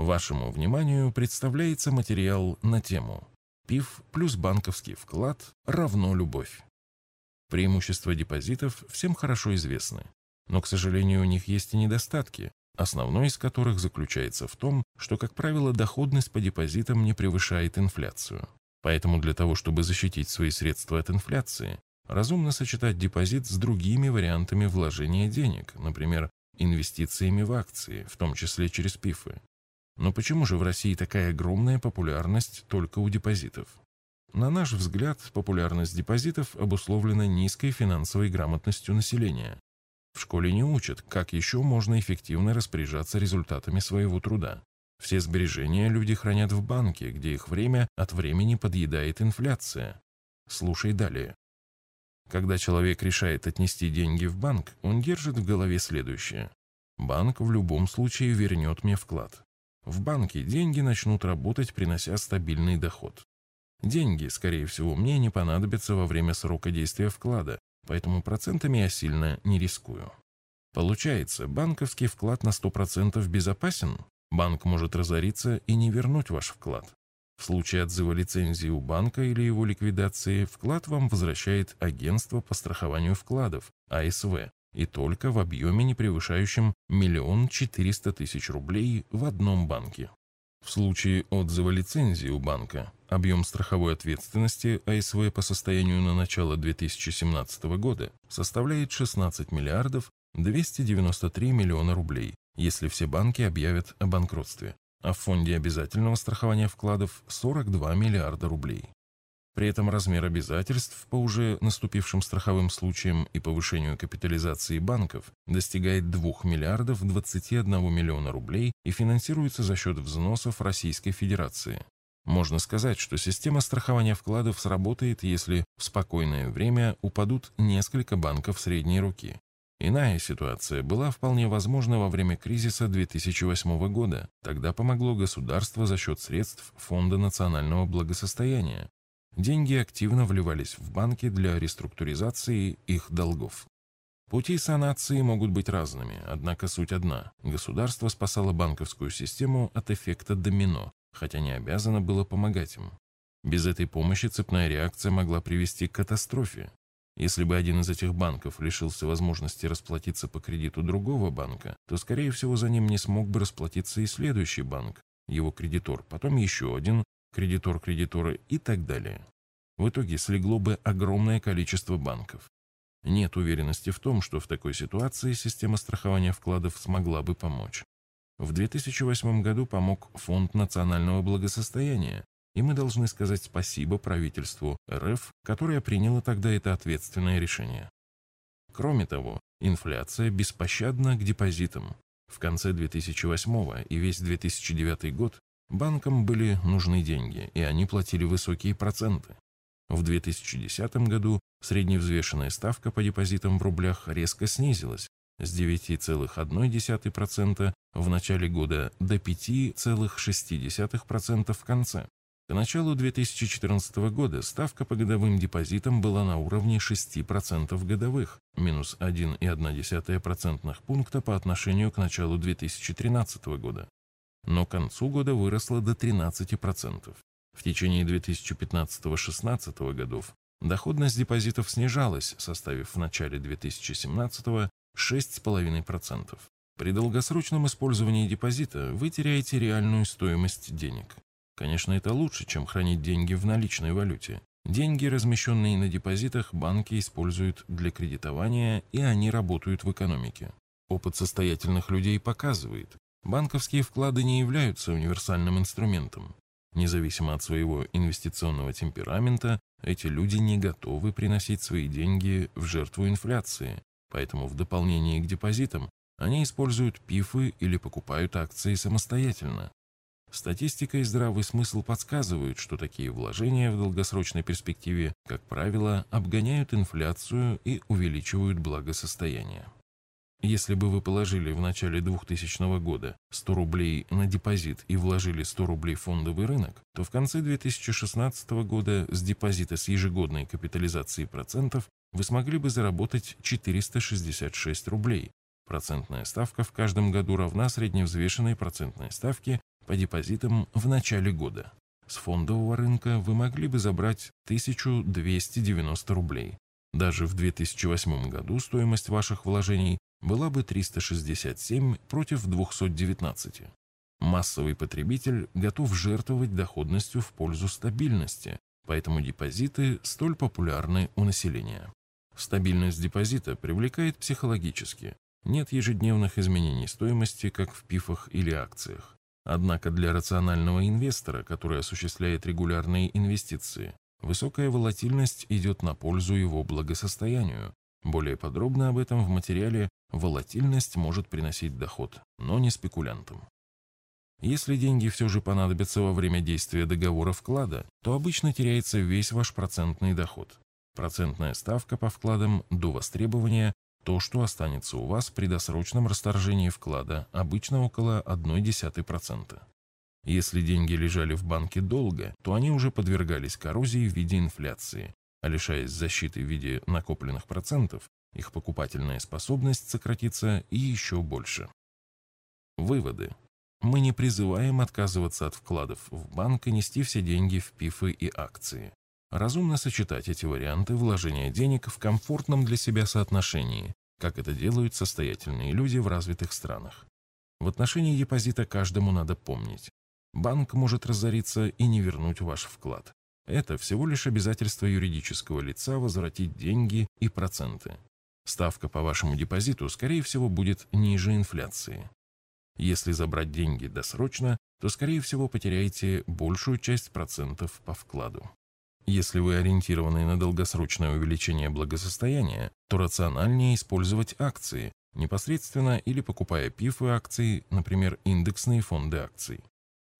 Вашему вниманию представляется материал на тему «ПИФ плюс банковский вклад равно любовь». Преимущества депозитов всем хорошо известны, но, к сожалению, у них есть и недостатки, основной из которых заключается в том, что, как правило, доходность по депозитам не превышает инфляцию. Поэтому для того, чтобы защитить свои средства от инфляции, разумно сочетать депозит с другими вариантами вложения денег, например, инвестициями в акции, в том числе через ПИФы. Но почему же в России такая огромная популярность только у депозитов? На наш взгляд, популярность депозитов обусловлена низкой финансовой грамотностью населения. В школе не учат, как еще можно эффективно распоряжаться результатами своего труда. Все сбережения люди хранят в банке, где их время от времени подъедает инфляция. Слушай далее. Когда человек решает отнести деньги в банк, он держит в голове следующее. Банк в любом случае вернет мне вклад. В банке деньги начнут работать, принося стабильный доход. Деньги, скорее всего, мне не понадобятся во время срока действия вклада, поэтому процентами я сильно не рискую. Получается, банковский вклад на 100% безопасен? Банк может разориться и не вернуть ваш вклад. В случае отзыва лицензии у банка или его ликвидации, вклад вам возвращает агентство по страхованию вкладов, АСВ, и только в объеме, не превышающем миллион четыреста тысяч рублей в одном банке. В случае отзыва лицензии у банка объем страховой ответственности АСВ по состоянию на начало 2017 года составляет 16 миллиардов 293 миллиона рублей, если все банки объявят о банкротстве, а в фонде обязательного страхования вкладов 42 миллиарда рублей. При этом размер обязательств по уже наступившим страховым случаям и повышению капитализации банков достигает 2 миллиардов 21 миллиона рублей и финансируется за счет взносов Российской Федерации. Можно сказать, что система страхования вкладов сработает, если в спокойное время упадут несколько банков средней руки. Иная ситуация была вполне возможна во время кризиса 2008 года. Тогда помогло государство за счет средств Фонда национального благосостояния, деньги активно вливались в банки для реструктуризации их долгов. Пути санации могут быть разными, однако суть одна. Государство спасало банковскую систему от эффекта домино, хотя не обязано было помогать им. Без этой помощи цепная реакция могла привести к катастрофе. Если бы один из этих банков лишился возможности расплатиться по кредиту другого банка, то, скорее всего, за ним не смог бы расплатиться и следующий банк, его кредитор, потом еще один, кредитор кредитора и так далее. В итоге слегло бы огромное количество банков. Нет уверенности в том, что в такой ситуации система страхования вкладов смогла бы помочь. В 2008 году помог Фонд национального благосостояния, и мы должны сказать спасибо правительству РФ, которое приняло тогда это ответственное решение. Кроме того, инфляция беспощадна к депозитам. В конце 2008 и весь 2009 год Банкам были нужны деньги, и они платили высокие проценты. В 2010 году средневзвешенная ставка по депозитам в рублях резко снизилась с 9,1% в начале года до 5,6% в конце. К началу 2014 года ставка по годовым депозитам была на уровне 6% годовых, минус 1,1% пункта по отношению к началу 2013 года но к концу года выросла до 13%. В течение 2015-16 годов доходность депозитов снижалась, составив в начале 2017 6,5%. При долгосрочном использовании депозита вы теряете реальную стоимость денег. Конечно, это лучше, чем хранить деньги в наличной валюте. Деньги, размещенные на депозитах, банки используют для кредитования, и они работают в экономике. Опыт состоятельных людей показывает, Банковские вклады не являются универсальным инструментом. Независимо от своего инвестиционного темперамента, эти люди не готовы приносить свои деньги в жертву инфляции, поэтому в дополнение к депозитам они используют пифы или покупают акции самостоятельно. Статистика и здравый смысл подсказывают, что такие вложения в долгосрочной перспективе, как правило, обгоняют инфляцию и увеличивают благосостояние. Если бы вы положили в начале 2000 года 100 рублей на депозит и вложили 100 рублей в фондовый рынок, то в конце 2016 года с депозита с ежегодной капитализацией процентов вы смогли бы заработать 466 рублей. Процентная ставка в каждом году равна средневзвешенной процентной ставке по депозитам в начале года. С фондового рынка вы могли бы забрать 1290 рублей. Даже в 2008 году стоимость ваших вложений была бы 367 против 219. Массовый потребитель готов жертвовать доходностью в пользу стабильности, поэтому депозиты столь популярны у населения. Стабильность депозита привлекает психологически. Нет ежедневных изменений стоимости, как в пифах или акциях. Однако для рационального инвестора, который осуществляет регулярные инвестиции, высокая волатильность идет на пользу его благосостоянию. Более подробно об этом в материале «Волатильность может приносить доход, но не спекулянтам». Если деньги все же понадобятся во время действия договора вклада, то обычно теряется весь ваш процентный доход. Процентная ставка по вкладам до востребования – то, что останется у вас при досрочном расторжении вклада, обычно около 0,1%. Если деньги лежали в банке долго, то они уже подвергались коррозии в виде инфляции, а лишаясь защиты в виде накопленных процентов, их покупательная способность сократится еще больше. Выводы. Мы не призываем отказываться от вкладов в банк и нести все деньги в пифы и акции. Разумно сочетать эти варианты вложения денег в комфортном для себя соотношении, как это делают состоятельные люди в развитых странах. В отношении депозита каждому надо помнить. Банк может разориться и не вернуть ваш вклад. Это всего лишь обязательство юридического лица возвратить деньги и проценты. Ставка по вашему депозиту, скорее всего, будет ниже инфляции. Если забрать деньги досрочно, то, скорее всего, потеряете большую часть процентов по вкладу. Если вы ориентированы на долгосрочное увеличение благосостояния, то рациональнее использовать акции, непосредственно или покупая пифы акций, например, индексные фонды акций.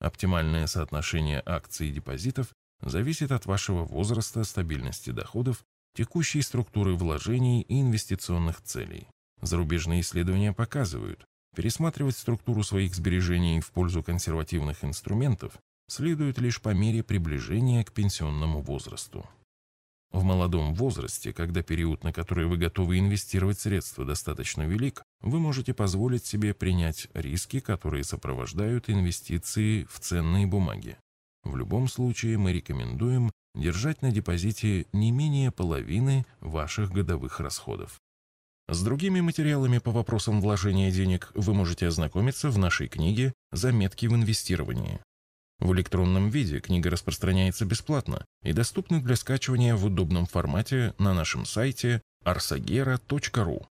Оптимальное соотношение акций и депозитов зависит от вашего возраста, стабильности доходов, текущей структуры вложений и инвестиционных целей. Зарубежные исследования показывают, пересматривать структуру своих сбережений в пользу консервативных инструментов следует лишь по мере приближения к пенсионному возрасту. В молодом возрасте, когда период, на который вы готовы инвестировать средства, достаточно велик, вы можете позволить себе принять риски, которые сопровождают инвестиции в ценные бумаги. В любом случае мы рекомендуем держать на депозите не менее половины ваших годовых расходов. С другими материалами по вопросам вложения денег вы можете ознакомиться в нашей книге «Заметки в инвестировании». В электронном виде книга распространяется бесплатно и доступна для скачивания в удобном формате на нашем сайте arsagera.ru.